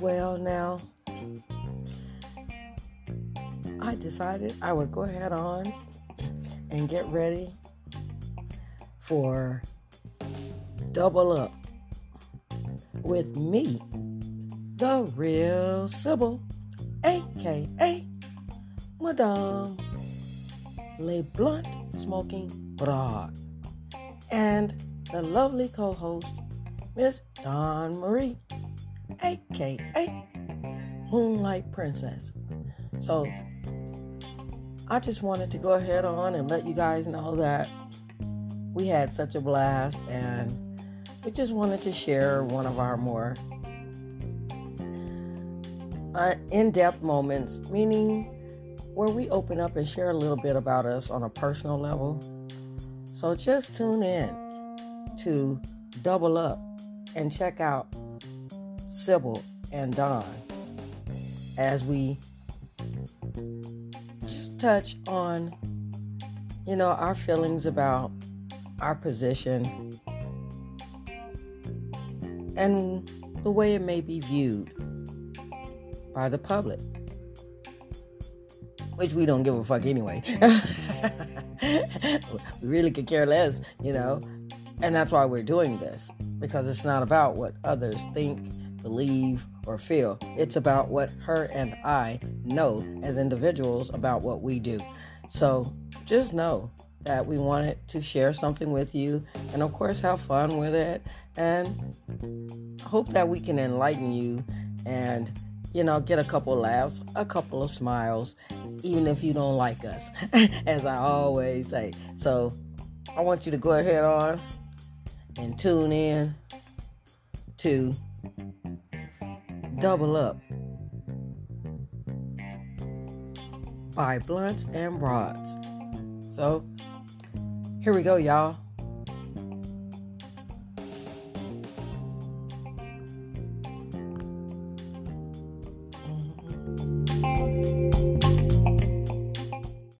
well now, I decided I would go ahead on and get ready for Double Up with me, the real Sybil, aka Madame Le Blunt Smoking Broad, and the lovely co host, Miss Don Marie aka Moonlight Princess. So, I just wanted to go ahead on and let you guys know that we had such a blast and we just wanted to share one of our more uh, in depth moments, meaning where we open up and share a little bit about us on a personal level. So just tune in to Double Up and check out Sybil and Don as we just touch on, you know, our feelings about our position and the way it may be viewed by the public. Which we don't give a fuck anyway. we really could care less, you know. And that's why we're doing this. Because it's not about what others think, believe, or feel. It's about what her and I know as individuals about what we do. So just know that we wanted to share something with you and, of course, have fun with it. And hope that we can enlighten you and, you know, get a couple laughs, a couple of smiles, even if you don't like us, as I always say. So I want you to go ahead on and tune in to Double Up by Blunts and Broads. So here we go, y'all.